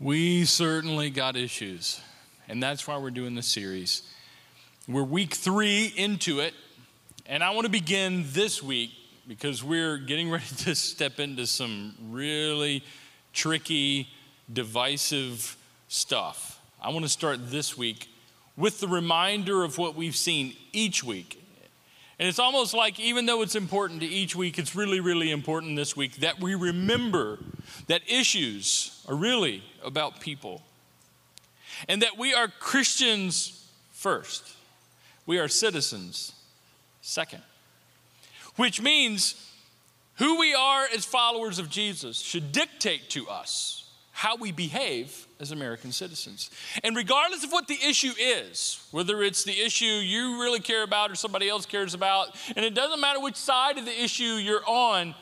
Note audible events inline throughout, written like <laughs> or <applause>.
We certainly got issues, and that's why we're doing this series. We're week three into it, and I want to begin this week because we're getting <laughs> ready to step into some really tricky, divisive stuff. I want to start this week with the reminder of what we've seen each week. And it's almost like, even though it's important to each week, it's really, really important this week that we remember that issues are really about people. And that we are Christians first, we are citizens second. Which means who we are as followers of Jesus should dictate to us how we behave as American citizens. And regardless of what the issue is, whether it's the issue you really care about or somebody else cares about, and it doesn't matter which side of the issue you're on,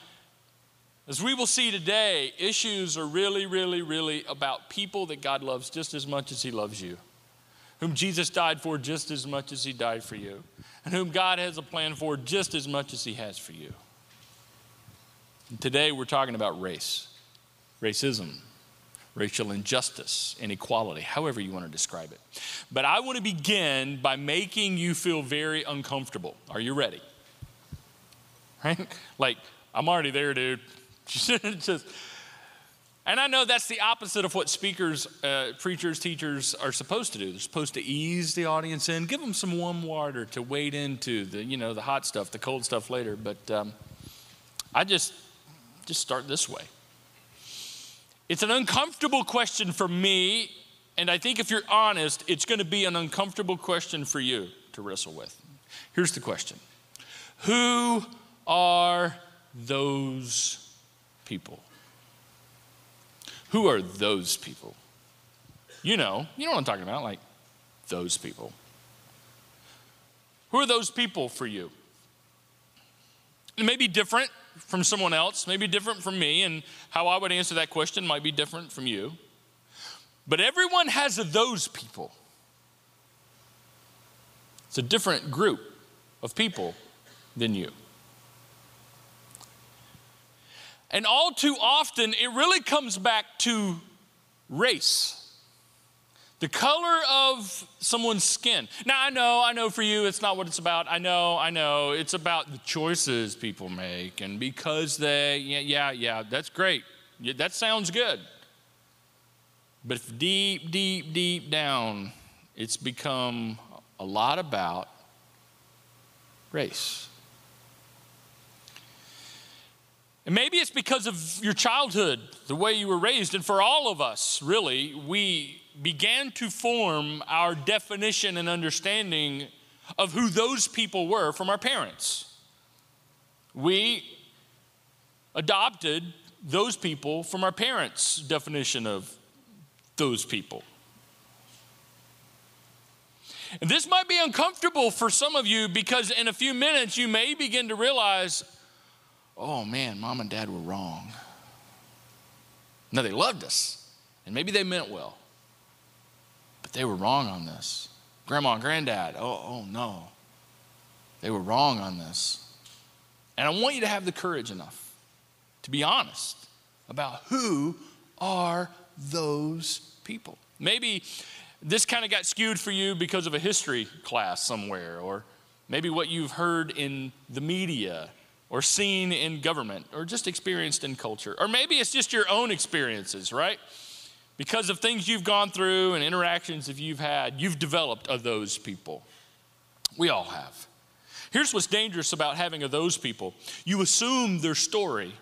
as we will see today, issues are really, really, really about people that God loves just as much as He loves you, whom Jesus died for just as much as He died for you, and whom God has a plan for just as much as He has for you. And today we're talking about race, racism racial injustice, inequality, however you want to describe it. But I want to begin by making you feel very uncomfortable. Are you ready? <laughs> Right? Like, I'm already there, dude. <laughs> Just, and I know that's the opposite of what speakers, uh, preachers, teachers are supposed to do. They're supposed to ease the audience in, give them some warm water to wade into the, you know, the hot stuff, the cold stuff later. But um, I just, just start this way. It's an uncomfortable question for me, and I think if you're honest, it's going to be an uncomfortable question for you to wrestle with. Here's the question Who are those people? Who are those people? You know, you know what I'm talking about, like those people. Who are those people for you? It may be different from someone else, maybe different from me, and how I would answer that question might be different from you. But everyone has those people. It's a different group of people than you. And all too often, it really comes back to race the color of someone's skin. Now, I know, I know for you it's not what it's about. I know, I know. It's about the choices people make. And because they, yeah, yeah, yeah that's great. Yeah, that sounds good. But deep, deep, deep down, it's become a lot about race. And maybe it's because of your childhood, the way you were raised. And for all of us, really, we began to form our definition and understanding of who those people were from our parents. We adopted those people from our parents' definition of those people. And this might be uncomfortable for some of you because in a few minutes you may begin to realize, oh man, mom and dad were wrong. Now they loved us, and maybe they meant well they were wrong on this. Grandma and granddad, oh, oh no. They were wrong on this. And I want you to have the courage enough to be honest about who are those people. Maybe this kind of got skewed for you because of a history class somewhere, or maybe what you've heard in the media, or seen in government, or just experienced in culture. Or maybe it's just your own experiences, right? Because of things you've gone through and interactions that you've had, you've developed of those people. We all have. Here's what's dangerous about having of those people you assume their story.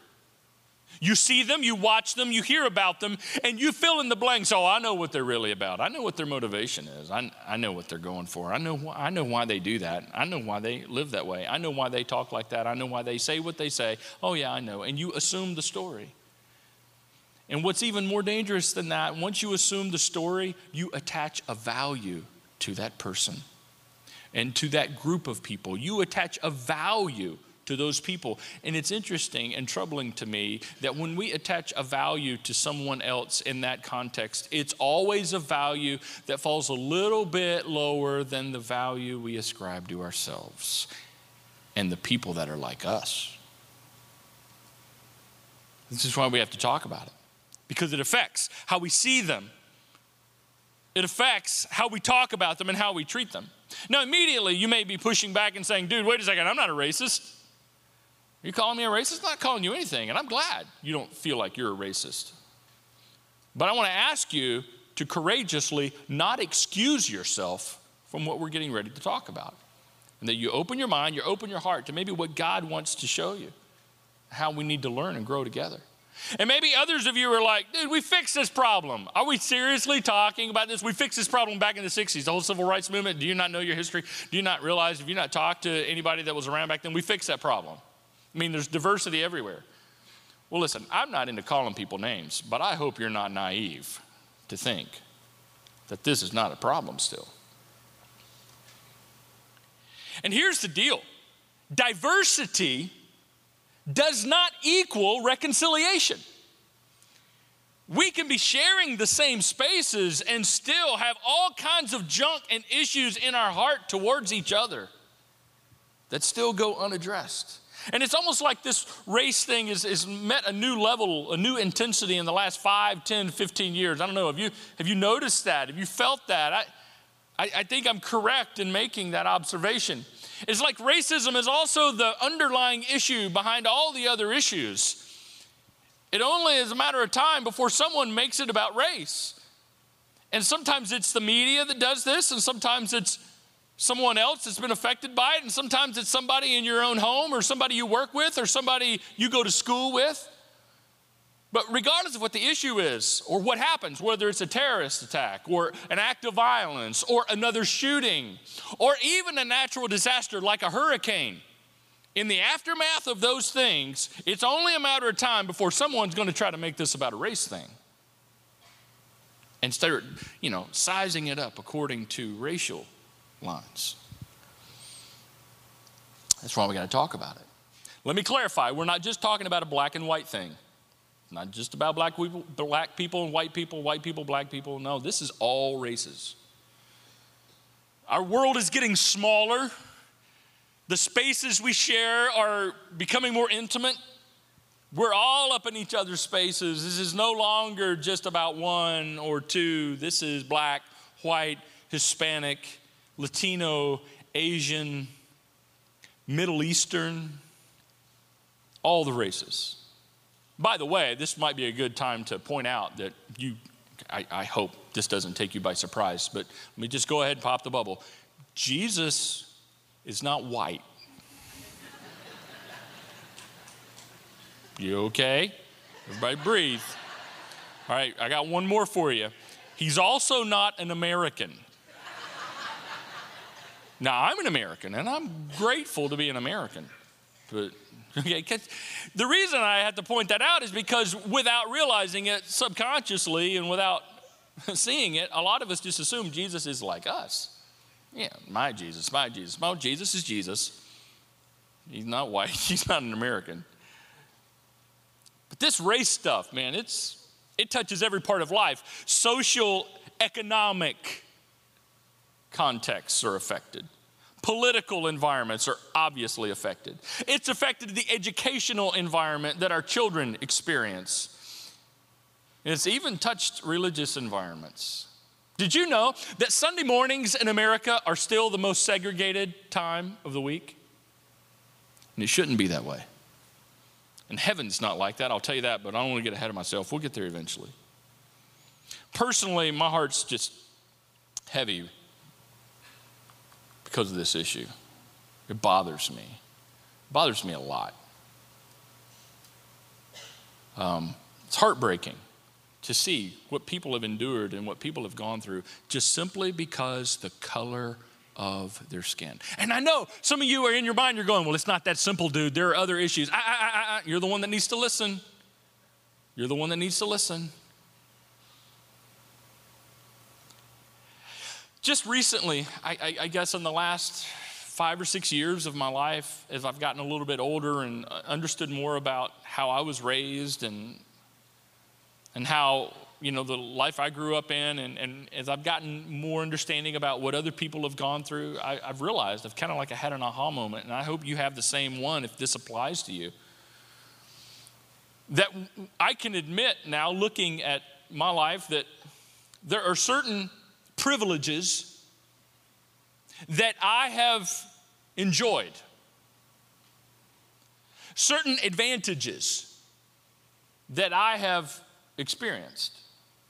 You see them, you watch them, you hear about them, and you fill in the blanks. Oh, I know what they're really about. I know what their motivation is. I, I know what they're going for. I know, wh- I know why they do that. I know why they live that way. I know why they talk like that. I know why they say what they say. Oh, yeah, I know. And you assume the story. And what's even more dangerous than that, once you assume the story, you attach a value to that person and to that group of people. You attach a value to those people. And it's interesting and troubling to me that when we attach a value to someone else in that context, it's always a value that falls a little bit lower than the value we ascribe to ourselves and the people that are like us. This is why we have to talk about it. Because it affects how we see them. It affects how we talk about them and how we treat them. Now, immediately you may be pushing back and saying, dude, wait a second, I'm not a racist. Are you calling me a racist? I'm not calling you anything, and I'm glad you don't feel like you're a racist. But I want to ask you to courageously not excuse yourself from what we're getting ready to talk about. And that you open your mind, you open your heart to maybe what God wants to show you, how we need to learn and grow together. And maybe others of you are like, dude, we fixed this problem. Are we seriously talking about this? We fixed this problem back in the 60s, the whole civil rights movement. Do you not know your history? Do you not realize if you not talked to anybody that was around back then, we fixed that problem? I mean, there's diversity everywhere. Well, listen, I'm not into calling people names, but I hope you're not naive to think that this is not a problem still. And here's the deal diversity does not equal reconciliation. We can be sharing the same spaces and still have all kinds of junk and issues in our heart towards each other that still go unaddressed. And it's almost like this race thing is, is met a new level, a new intensity in the last 5, 10, 15 years. I don't know. Have you, have you noticed that? Have you felt that? I, I, I think I'm correct in making that observation. It's like racism is also the underlying issue behind all the other issues. It only is a matter of time before someone makes it about race. And sometimes it's the media that does this, and sometimes it's someone else that's been affected by it, and sometimes it's somebody in your own home, or somebody you work with, or somebody you go to school with. But regardless of what the issue is or what happens, whether it's a terrorist attack or an act of violence or another shooting or even a natural disaster like a hurricane, in the aftermath of those things, it's only a matter of time before someone's going to try to make this about a race thing and start, you know, sizing it up according to racial lines. That's why we got to talk about it. Let me clarify we're not just talking about a black and white thing. Not just about black people, black people and white people, white people, black people. No, this is all races. Our world is getting smaller. The spaces we share are becoming more intimate. We're all up in each other's spaces. This is no longer just about one or two. This is black, white, Hispanic, Latino, Asian, Middle Eastern, all the races. By the way, this might be a good time to point out that you, I, I, hope this doesn't take you by surprise, but let me just go ahead and pop the bubble. Jesus is not white. You okay? Everybody breathe. All right, I got one more for you. He's also not an American. Now, I'm an American, and I'm grateful to be an American, but <laughs> Okay, the reason I had to point that out is because without realizing it subconsciously and without <laughs> seeing it, a lot of us just assume Jesus is like us. Yeah, my Jesus, my Jesus. My Jesus is Jesus. He's not white, <laughs> he's not an American. But this race stuff, man, it's it touches every part of life. Social, economic contexts are affected. Political environments are obviously affected. It's affected the educational environment that our children experience. And it's even touched religious environments. Did you know that Sunday mornings in America are still the most segregated time of the week? And it shouldn't be that way. And heaven's not like that, I'll tell you that, but I don't want to get ahead of myself. We'll get there eventually. Personally, my heart's just heavy because of this issue. It bothers me. It bothers me a lot. Um, it's heartbreaking to see what people have endured and what people have gone through just simply because the color of their skin. And I know some of you are in your mind, you're going, well, it's not that simple, dude. There are other issues. I, I, I, you're the one that needs to listen. You're the one that needs to listen. Just recently, I, I, I, guess in the last five or six years of my life, as I've gotten a little bit older and uh, understood more about how I was raised and, and how, you know, the life I grew up in, and, and as I've gotten more understanding about what other people have gone through, I, I've realized I've kind of like I had an aha moment, and I hope you have the same one if this applies to you. that I can admit now, looking at my life, that there are certain privileges that I have enjoyed, certain advantages that I have experienced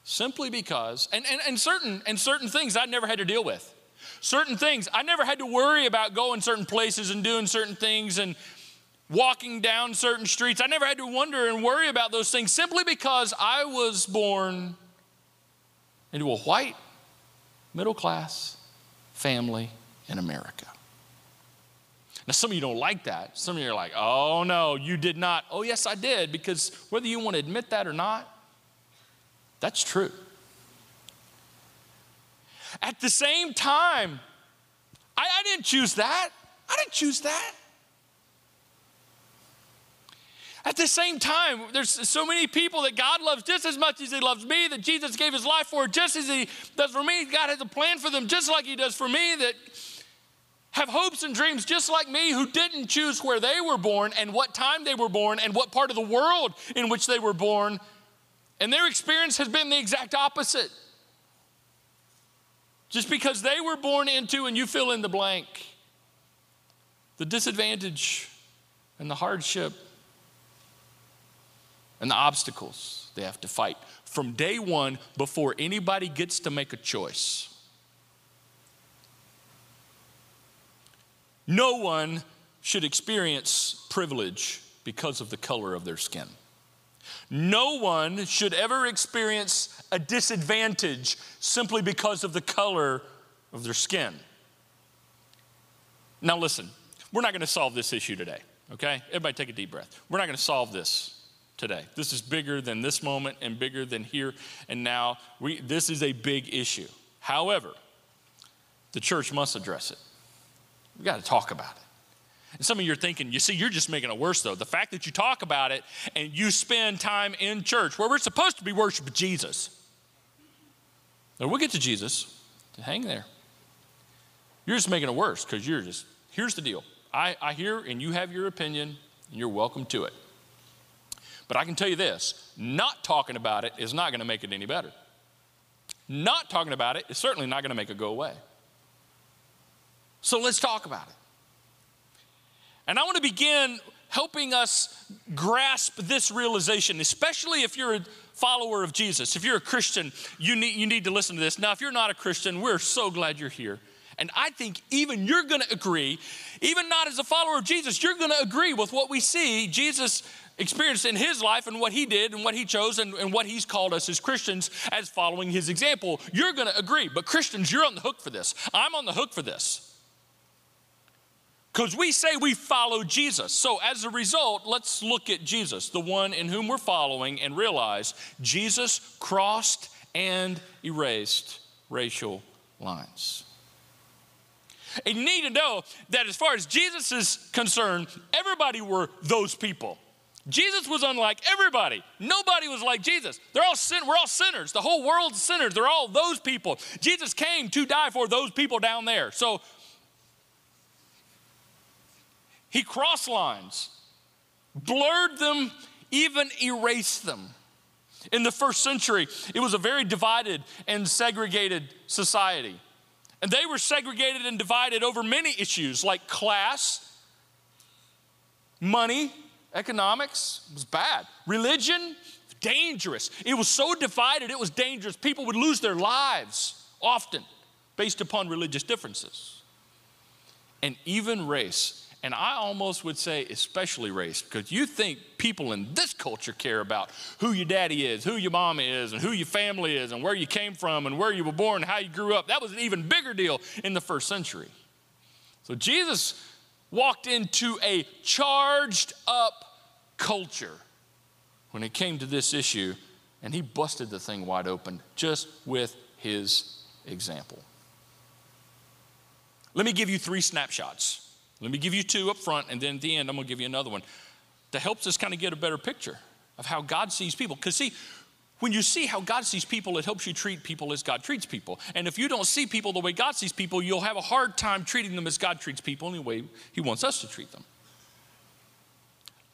simply because, and, and, and, certain, and certain things I never had to deal with. Certain things I never had to worry about going certain places and doing certain things and walking down certain streets. I never had to wonder and worry about those things simply because I was born into a white, middle class family in America. Now, some of you don't like that. Some of you are like, oh no, you did not. Oh, yes, I did, because whether you want to admit that or not, that's true. At the same time, I, I didn't choose that. I didn't choose that. At the same time, there's so many people that God loves just as much as He loves me, that Jesus gave His life for just as He does for me. God has a plan for them just like He does for me, that have hopes and dreams just like me who didn't choose where they were born and what time they were born and what part of the world in which they were born. And their experience has been the exact opposite. Just because they were born into, and you fill in the blank, the disadvantage and the hardship and the obstacles they have to fight from day one before anybody gets to make a choice. No one should experience privilege because of the color of their skin. No one should ever experience a disadvantage simply because of the color of their skin. Now, listen, we're not going to solve this issue today, okay? Everybody take a deep breath. We're not going to solve this today. This is bigger than this moment and bigger than here and now. We, this is a big issue. However, the church must address it. We've got to talk about it. And some of you are thinking, you see, you're just making it worse though. The fact that you talk about it and you spend time in church where we're supposed to be worshiping Jesus. Now we'll get to Jesus. To hang there. You're just making it worse because you're just, here's the deal. I, I hear and you have your opinion, and you're welcome to it. But I can tell you this not talking about it is not going to make it any better. Not talking about it is certainly not going to make it go away. So let's talk about it. And I want to begin helping us grasp this realization, especially if you're a follower of Jesus. If you're a Christian, you need, you need to listen to this. Now, if you're not a Christian, we're so glad you're here. And I think even you're going to agree, even not as a follower of Jesus, you're going to agree with what we see Jesus experienced in his life and what he did and what he chose and, and what he's called us as Christians as following his example, you're going to agree. But Christians, you're on the hook for this. I'm on the hook for this. Because we say we follow Jesus. So, as a result, let's look at Jesus, the one in whom we're following, and realize Jesus crossed and erased racial lines. And you need to know that as far as Jesus is concerned, everybody were those people. Jesus was unlike everybody. Nobody was like Jesus. They're all sin, we're all sinners. The whole world's sinners. They're all those people. Jesus came to die for those people down there. So he crossed lines, blurred them, even erased them. In the first century, it was a very divided and segregated society. And they were segregated and divided over many issues like class, money, Economics was bad. Religion, dangerous. It was so divided, it was dangerous. People would lose their lives often based upon religious differences. And even race. And I almost would say, especially race, because you think people in this culture care about who your daddy is, who your mama is, and who your family is, and where you came from, and where you were born, and how you grew up. That was an even bigger deal in the first century. So Jesus walked into a charged up culture when it came to this issue, and he busted the thing wide open just with his example. Let me give you three snapshots. Let me give you two up front, and then at the end, I'm going to give you another one that helps us kind of get a better picture of how God sees people. Because, see, when you see how God sees people, it helps you treat people as God treats people. And if you don't see people the way God sees people, you'll have a hard time treating them as God treats people in the way He wants us to treat them.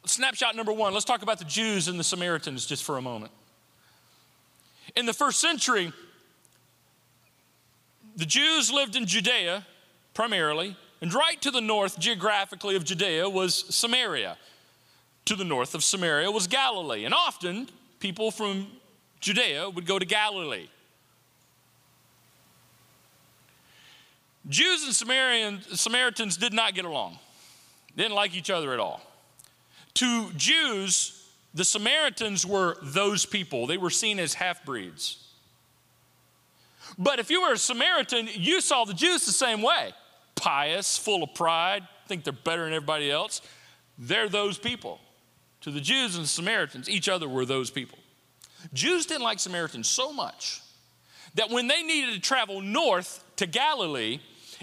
snapshot number one, let's talk about the Jews and the Samaritans just for a moment. In the first century, the Jews lived in Judea primarily, and right to the north geographically of Judea was Samaria. To the north of Samaria was Galilee, and often people from Judea would go to Galilee. Jews and Samaritan, Samaritans did not get along, they didn't like each other at all. To Jews, the Samaritans were those people, they were seen as half breeds. But if you were a Samaritan, you saw the Jews the same way pious, full of pride, think they're better than everybody else. They're those people. To the Jews and the Samaritans, each other were those people. Jews didn't like Samaritans so much that when they needed to travel north to Galilee,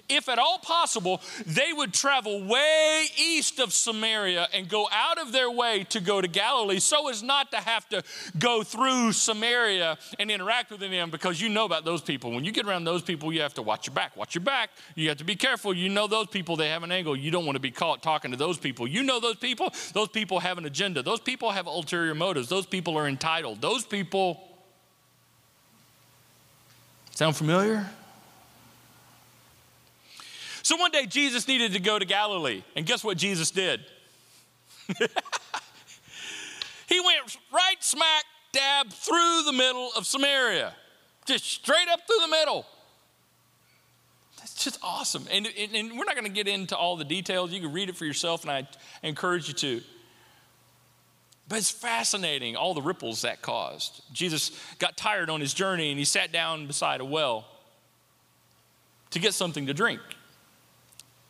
if at all possible, they would travel way east of Samaria and go out of their way to go to Galilee so as not to have to go through Samaria and interact with them because you know about those people. When you get around those people, you have to watch your back. Watch your back. You have to be careful. You know those people, they have an angle. You don't want to be caught talking to those people. You know those people, those people have an agenda. Those people have ulterior motives. Those people are entitled. Those people. Sound familiar? So one day Jesus needed to go to Galilee, and guess what Jesus did? <laughs> he went right smack dab through the middle of Samaria, just straight up through the middle. That's just awesome. And, and, and we're not going to get into all the details. You can read it for yourself, and I encourage you to. But it's fascinating, all the ripples that caused. Jesus got tired on his journey and he sat down beside a well to get something to drink.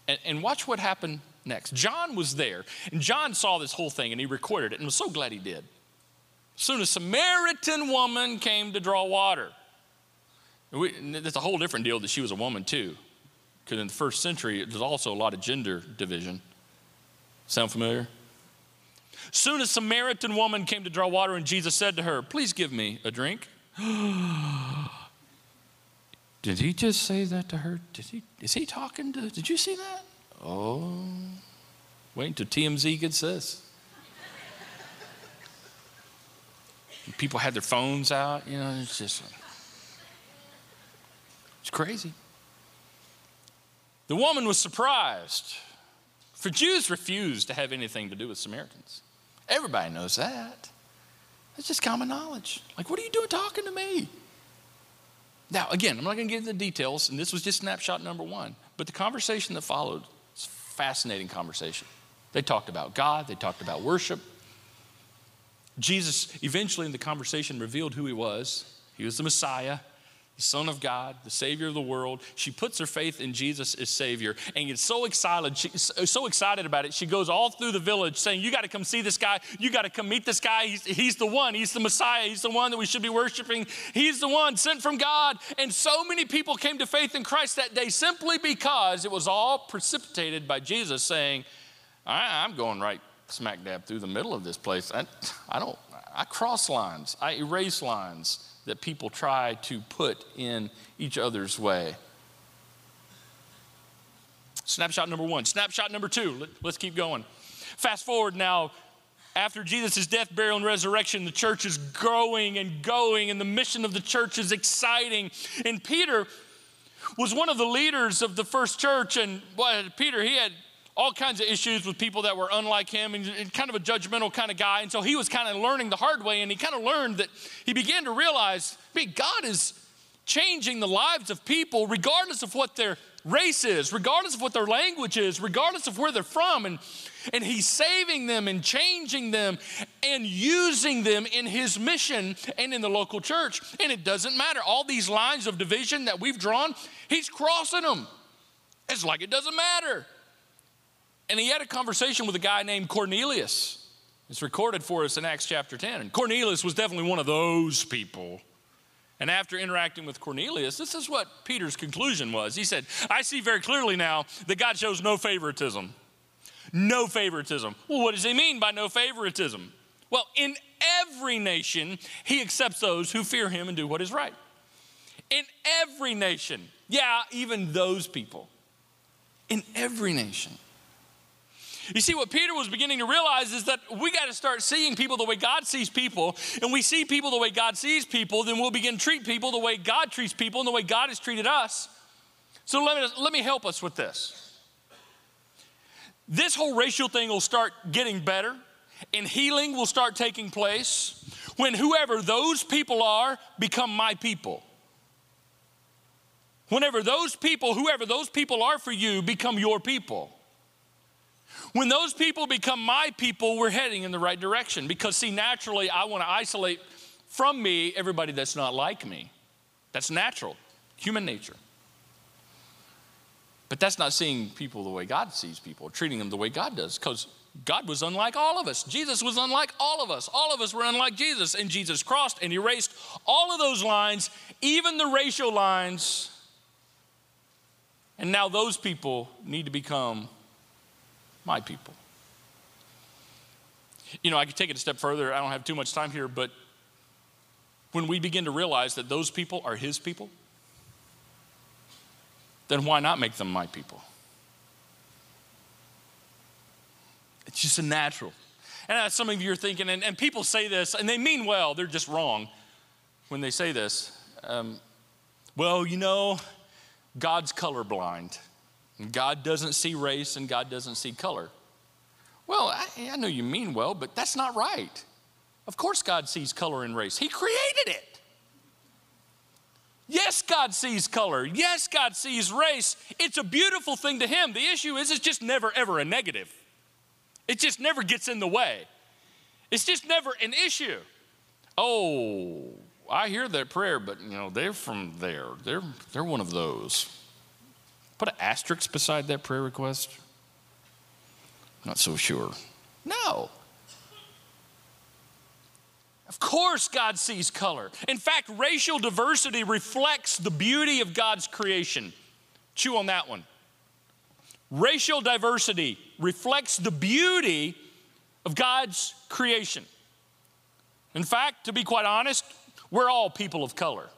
And, and watch what happened next. John was there, and John saw this whole thing and he recorded it and was so glad he did. Soon a Samaritan woman came to draw water. That's a whole different deal that she was a woman too, because in the first century there's also a lot of gender division. Sound familiar? Soon a Samaritan woman came to draw water, and Jesus said to her, Please give me a drink. <gasps> <gasps> Did he just say that to her? Did he, is he talking to, did you see that? Oh, wait until TMZ gets this. <laughs> People had their phones out, you know, it's just, it's crazy. The woman was surprised, for Jews refused to have anything to do with Samaritans. Everybody knows that. It's just common knowledge. Like, what are you doing talking to me? Now, again, I'm not going to get into the details, and this was just snapshot number one, but the conversation that followed was fascinating conversation. They talked about God, they talked about worship. Jesus eventually in the conversation revealed who he was. He was the Messiah the Son of God, the Savior of the world. She puts her faith in Jesus as Savior and gets so excited, she, so excited about it. She goes all through the village saying, You got to come see this guy. You got to come meet this guy. He's, he's the one. He's the Messiah. He's the one that we should be worshiping. He's the one sent from God. And so many people came to faith in Christ that day simply because it was all precipitated by Jesus saying, I, am going right smack dab through the middle of this place. I, I don't, I cross lines, I erase lines that people try to put in each other's way. Snapshot number one. Snapshot number two. Let's keep going. Fast forward now. After Jesus' death, burial, and resurrection, the church is growing and going, and the mission of the church is exciting. And Peter was one of the leaders of the first church. And well, Peter, he had all kinds of issues with people that were unlike him and, kind of a judgmental kind of guy. And so he was kind of learning the hard way, and he kind of learned that he began to realize, man, God is changing the lives of people regardless of what their race is, regardless of what their language is, regardless of where they're from. And, and he's saving them and changing them and using them in his mission and in the local church. And it doesn't matter. All these lines of division that we've drawn, he's crossing them. It's like it doesn't matter. And he had a conversation with a guy named Cornelius. It's recorded for us in Acts chapter 10. And Cornelius was definitely one of those people. And after interacting with Cornelius, this is what Peter's conclusion was. He said, I see very clearly now that God shows no favoritism. No favoritism. Well, what does he mean by no favoritism? Well, in every nation, he accepts those who fear him and do what is right. In every nation, yeah, even those people. In every nation. You see, what Peter was beginning to realize is that we got to start seeing people the way God sees people, and we see people the way God sees people, then we'll begin to treat people the way God treats people and the way God has treated us. So let me, let me help us with this. This whole racial thing will start getting better, and healing will start taking place when whoever those people are become my people. Whenever those people, whoever those people are for you, become your people. When those people become my people, we're heading in the right direction. Because, see, naturally, I want to isolate from me everybody that's not like me. That's natural, human nature. But that's not seeing people the way God sees people, treating them the way God does, because God was unlike all of us. Jesus was unlike all of us. All of us were unlike Jesus. And Jesus crossed and erased all of those lines, even the racial lines. And now those people need to become my people. You know, I could take it a step further. I don't have too much time here, but when we begin to realize that those people are His people, then why not make them my people? It's just a natural. And some of you are thinking, and, and, people say this, and they mean well, they're just wrong when they say this. Um, well, you know, God's colorblind. God doesn't see race and God doesn't see color. Well, I, I know you mean well, but that's not right. Of course, God sees color and race, He created it. Yes, God sees color. Yes, God sees race. It's a beautiful thing to Him. The issue is, it's just never, ever a negative. It just never gets in the way. It's just never an issue. Oh, I hear that prayer, but you know, they're from there. They're, they're one of those. Put an asterisk beside that prayer request? Not so sure. No. Of course, God sees color. In fact, racial diversity reflects the beauty of God's creation. Chew on that one. Racial diversity reflects the beauty of God's creation. In fact, to be quite honest, we're all people of color.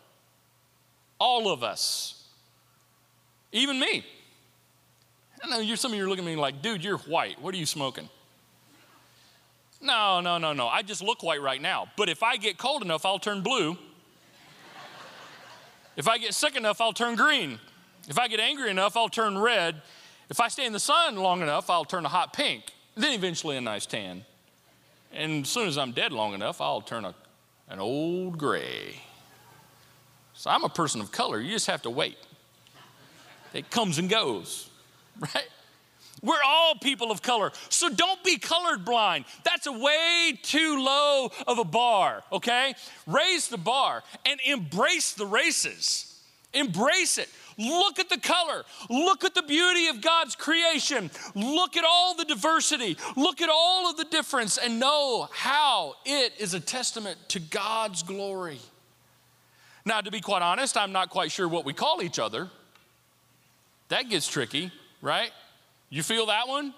All of us. Even me. I know you're, some of you are looking at me like, dude, you're white. What are you smoking? No, no, no, no. I just look white right now. But if I get cold enough, I'll turn blue. if I get sick enough, I'll turn green. If I get angry enough, I'll turn red. If I stay in the sun long enough, I'll turn a hot pink. Then eventually a nice tan. And as soon as I'm dead long enough, I'll turn a, an old gray. So I'm a person of color. You just have to wait. It comes and goes, <laughs> right? We're all people of color. So don't be colored blind. That's a way too low of a bar, okay? Raise the bar and embrace the races. Embrace it. Look at the color. Look at the beauty of God's creation. Look at all the diversity. Look at all of the difference and know how it is a testament to God's glory. Now, to be quite honest, I'm not quite sure what we call each other. That gets tricky, right? You feel that one?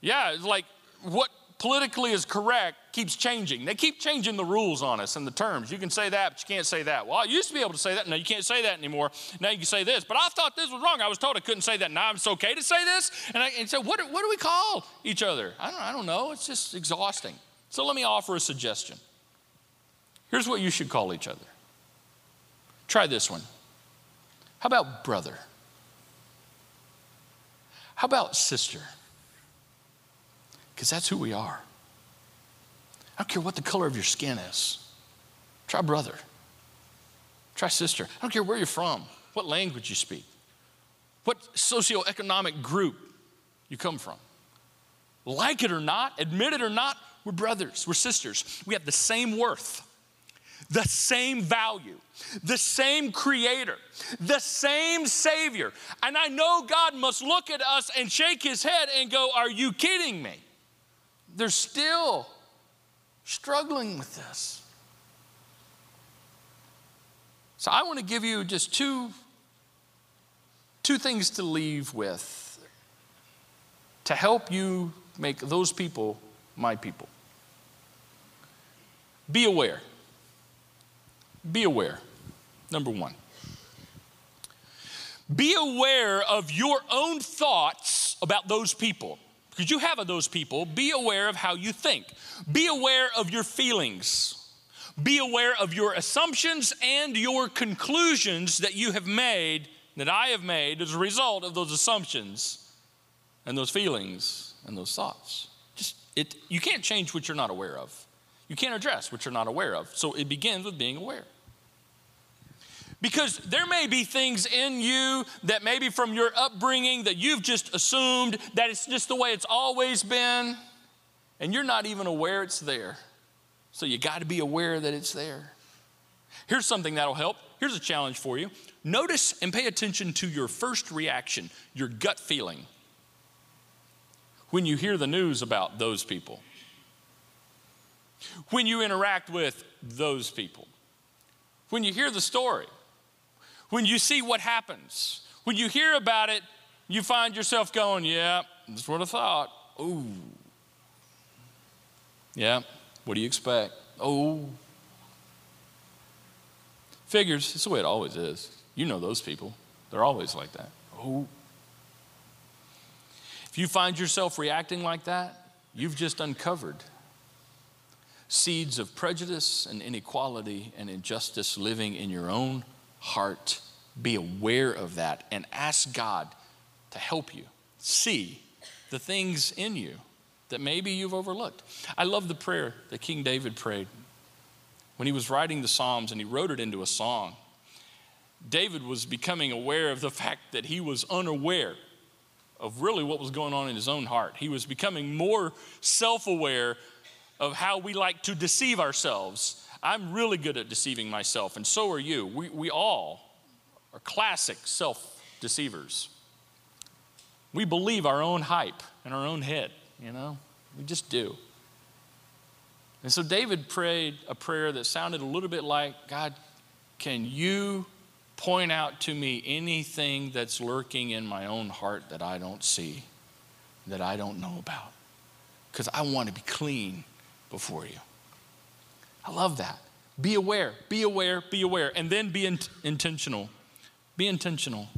Yeah, it's like what politically is correct keeps changing. They keep changing the rules on us and the terms. You can say that, but you can't say that. Well, I used to be able to say that. No, you can't say that anymore. Now you can say this. But I thought this was wrong. I was told I couldn't say that. Now it's okay to say this. And I and so what, what do we call each other? I don't, I don't know. It's just exhausting. So let me offer a suggestion. Here's what you should call each other. Try this one. How about brother? How about sister? Because that's who we are. I don't care what the color of your skin is. Try brother. Try sister. I don't care where you're from, what language you speak, what socioeconomic group you come from. Like it or not, admit it or not, we're brothers, we're sisters. We have the same worth the same value, the same creator, the same savior. And I know God must look at us and shake his head and go, Are you kidding me? They're still struggling with this. So I want to give you just two, two things to leave with to help you make those people my people. Be aware. Be aware, number one. Be aware of your own thoughts about those people because you have those people, be aware of how you think. Be aware of your feelings. Be aware of your assumptions and your conclusions that you have made, that I have made as a result of those assumptions and those feelings and those thoughts. Just it you can't change what you're not aware of. You can't address what you're not aware of. So it begins with being aware. Because there may be things in you that maybe from your upbringing that you've just assumed that it's just the way it's always been, and you're not even aware it's there. So you got to be aware that it's there. Here's something that'll help. Here's a challenge for you. Notice and pay attention to your first reaction, your gut feeling, when you hear the news about those people, when you interact with those people, when you hear the story when you see what happens, when you hear about it, you find yourself going, yeah, that's what I thought. Ooh. Yeah, what do you expect? Oh. Figures, it's the way it always is. You know those people, they're always like that. Oh. If you find yourself reacting like that, you've just uncovered seeds of prejudice and inequality and injustice living in your own heart. Be aware of that and ask God to help you see the things in you that maybe you've overlooked. I love the prayer that King David prayed when he was writing the Psalms and he wrote it into a song. David was becoming aware of the fact that he was unaware of really what was going on in his own heart. He was becoming more self aware of how we like to deceive ourselves I'm really good at deceiving myself, and so are you. We, we all are classic self deceivers. We believe our own hype in our own head, you know? We just do. And so David prayed a prayer that sounded a little bit like God, can you point out to me anything that's lurking in my own heart that I don't see, that I don't know about? Because I want to be clean before you. I love that. Be aware, be aware, be aware, and then be in- intentional. Be intentional.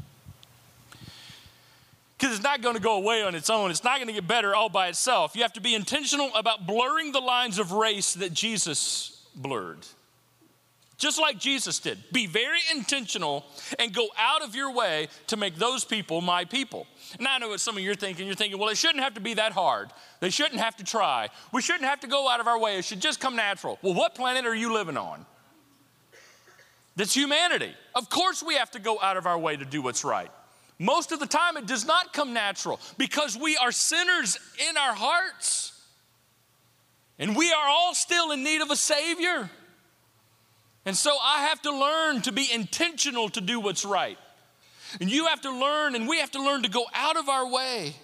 Because it's not going to go away on its own. It's not going to get better all by itself. You have to be intentional about blurring the lines of race that Jesus blurred. Just like Jesus did. Be very intentional and go out of your way to make those people my people. And I know what some of you are thinking. You're thinking, well, it shouldn't have to be that hard. They shouldn't have to try. We shouldn't have to go out of our way. It should just come natural. Well, what planet are you living on? That's humanity. Of course, we have to go out of our way to do what's right. Most of the time, it does not come natural because we are sinners in our hearts. And we are all still in need of a Savior. And so I have to learn to be intentional to do what's right. And you have to learn, and we have to learn to go out of our way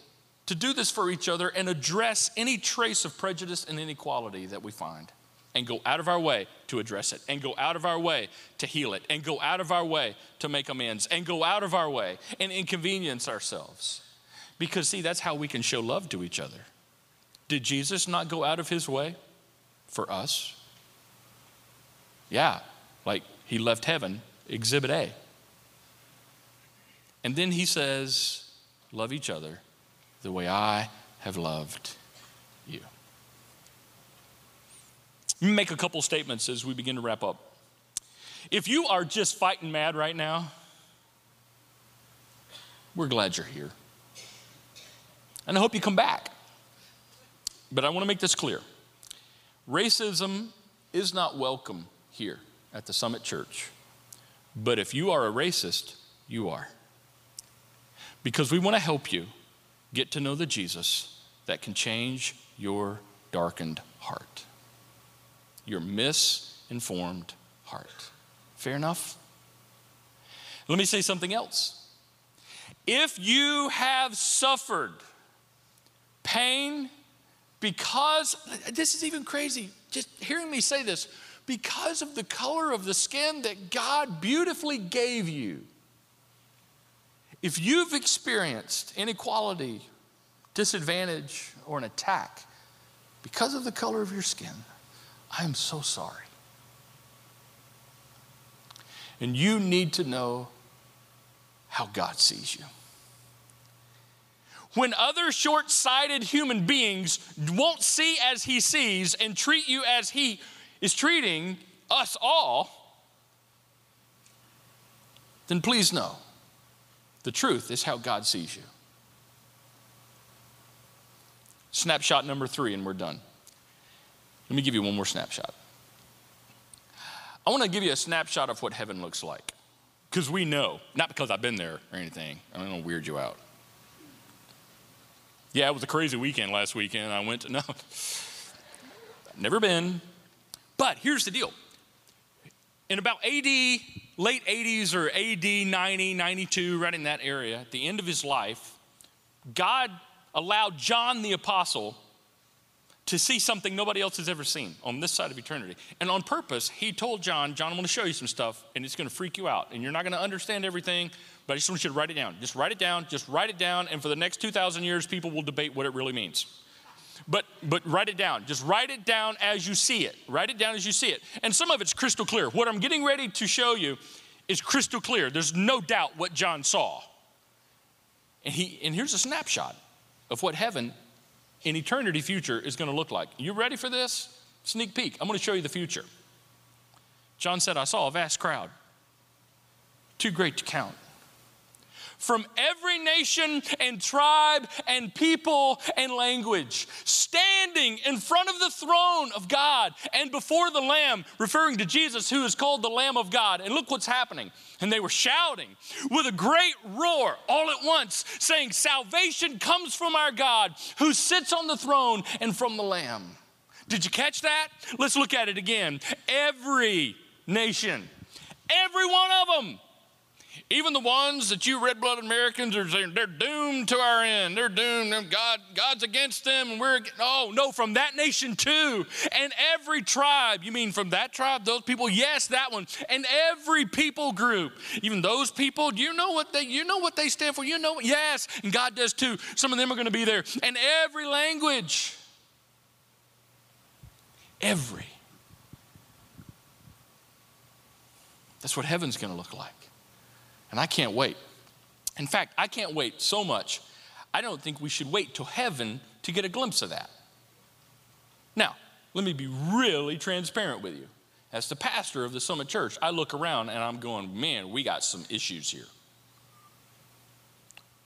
to do this for each other and address any trace of prejudice and inequality that we find. And go out of our way to address it, and go out of our way to heal it, and go out of our way to make amends, and go out of our way and inconvenience ourselves. Because, see, that's how we can show love to each other. Did Jesus not go out of his way for us? Yeah, like he left heaven, exhibit A. And then he says, Love each other the way I have loved you. Let me make a couple statements as we begin to wrap up. If you are just fighting mad right now, we're glad you're here. And I hope you come back. But I want to make this clear racism is not welcome here at the Summit Church. But if you are a racist, you are. Because we want to help you get to know the Jesus that can change your darkened heart, your misinformed heart. Fair enough? Let me say something else. If you have suffered pain because, this is even crazy, just hearing me say this, because of the color of the skin that God beautifully gave you. If you've experienced inequality, disadvantage, or an attack because of the color of your skin, I am so sorry. And you need to know how God sees you. when other short sighted human beings won't see as he sees and treat you as he is treating us all, then please know the truth is how God sees you. Snapshot number three, and we're done. Let me give you one more snapshot. I want to give you a snapshot of what heaven looks like. Because we know, not because I've been there or anything. I don't want to weird you out. Yeah, it was a crazy weekend last weekend. I went to, <laughs> no, never been. But here's the deal. In about AD, late 80s or AD 90, 92, right in that area, at the end of his life, God allowed John the Apostle to see something nobody else has ever seen on this side of eternity. And on purpose, he told John, John, I'm going to show you some stuff, and it's going to freak you out. And you're not going to understand everything, but I just want you to write it down. Just write it down, just write it down, and for the next 2,000 years, people will debate what it really means. But, but write it down. Just write it down as you see it. Write it down as you see it. And some of it's crystal clear. What I'm getting ready to show you is crystal clear. There's no doubt what John saw. And, he, and here's a snapshot of what heaven in eternity future is going to look like. You ready for this? Sneak peek. I'm going to show you the future. John said, I saw a vast crowd, too great to count from every nation and tribe and people and language, standing in front of the throne of God and before the Lamb, referring to Jesus, who is called the Lamb of God. And look what's happening. And they were shouting with a great roar all at once, saying, Salvation comes from our God who sits on the throne and from the Lamb. Did you catch that? Let's look at it again. Every nation, every one of them even the ones that you red blooded Americans are they're doomed to our end. They're doomed. God, God's against them. And we're, oh, no, from that nation too. And every tribe. You mean from that tribe, those people? Yes, that one. And every people group. Even those people, do you know what they, you know what they stand for? You know, yes. And God does too. Some of them are going to be there. And every language. Every. That's what heaven's going to look like. And I can't wait. In fact, I can't wait so much, I don't think we should wait till heaven to get a glimpse of that. Now, let me be really transparent with you. As the pastor of the Summit Church, I look around and I'm going, man, we got some issues here.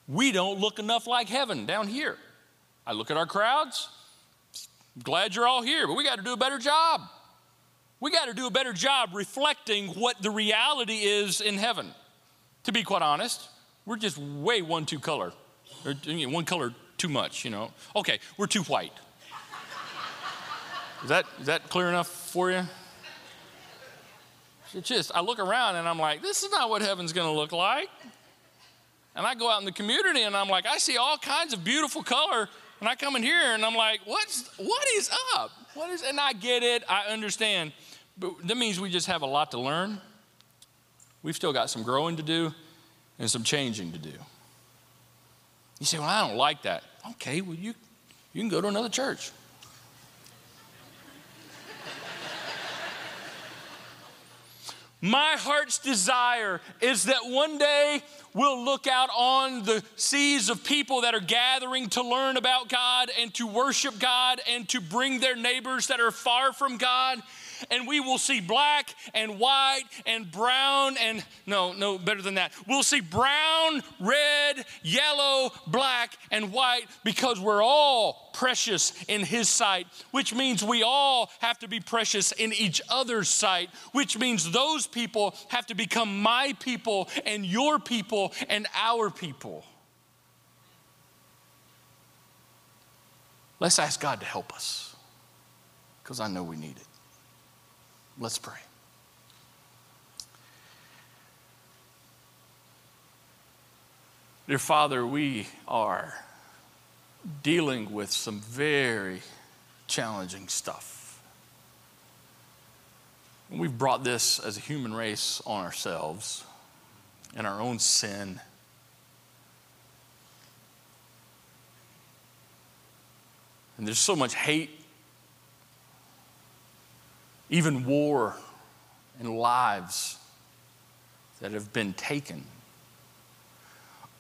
We don't look enough like heaven down here. I look at our crowds, glad you're all here, but we got to do a better job. We got to do a better job reflecting what the reality is in heaven. To be quite honest, we're just way one too color, or one color too much, you know. Okay, we're too white. Is that, is that clear enough for you? It's just, I look around and I'm like, this is not what heaven's gonna look like. And I go out in the community and I'm like, I see all kinds of beautiful color. And I come in here and I'm like, what's, what is up? What is, and I get it, I understand. But that means we just have a lot to learn. We've still got some growing to do and some changing to do. You say, Well, I don't like that. Okay, well, you, you can go to another church. <laughs> My heart's desire is that one day we'll look out on the seas of people that are gathering to learn about God and to worship God and to bring their neighbors that are far from God and we will see black and white and brown and no, no, better than that. We'll see brown, red, yellow, black, and white because we're all precious in His sight, which means we all have to be precious in each other's sight, which means those people have to become my people and your people and our people. Let's ask God to help us because I know we need it. Let's pray. Dear Father, we are dealing with some very challenging stuff. We've brought this as a human race on ourselves and our own sin. And there's so much hate even war and lives that have been taken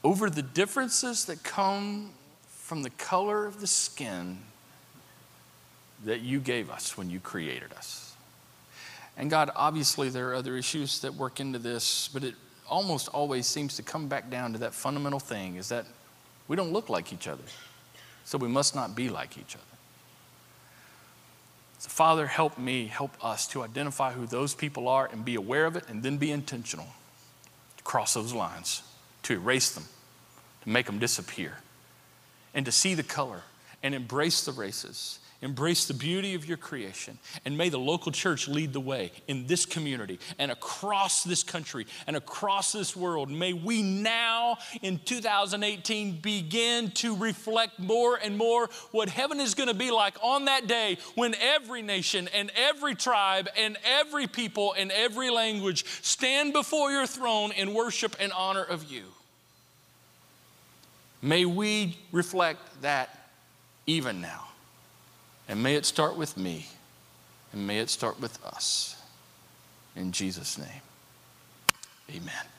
over the differences that come from the color of the skin that you gave us when you created us. And God, obviously, there are other issues that work into this, but it almost always seems to come back down to that fundamental thing is that we don't look like each other, so we must not be like each other. So, Father, help me, help us to identify who those people are and be aware of it and then be intentional to cross those lines, to erase them, to make them disappear, and to see the color and embrace the races Embrace the beauty of your creation. And may the local church lead the way in this community and across this country and across this world. May we now in 2018 begin to reflect more and more what heaven is going to be like on that day when every nation and every tribe and every people and every language stand before your throne in worship and honor of you. May we reflect that even now. And may it start with me, and may it start with us. In Jesus' name, amen.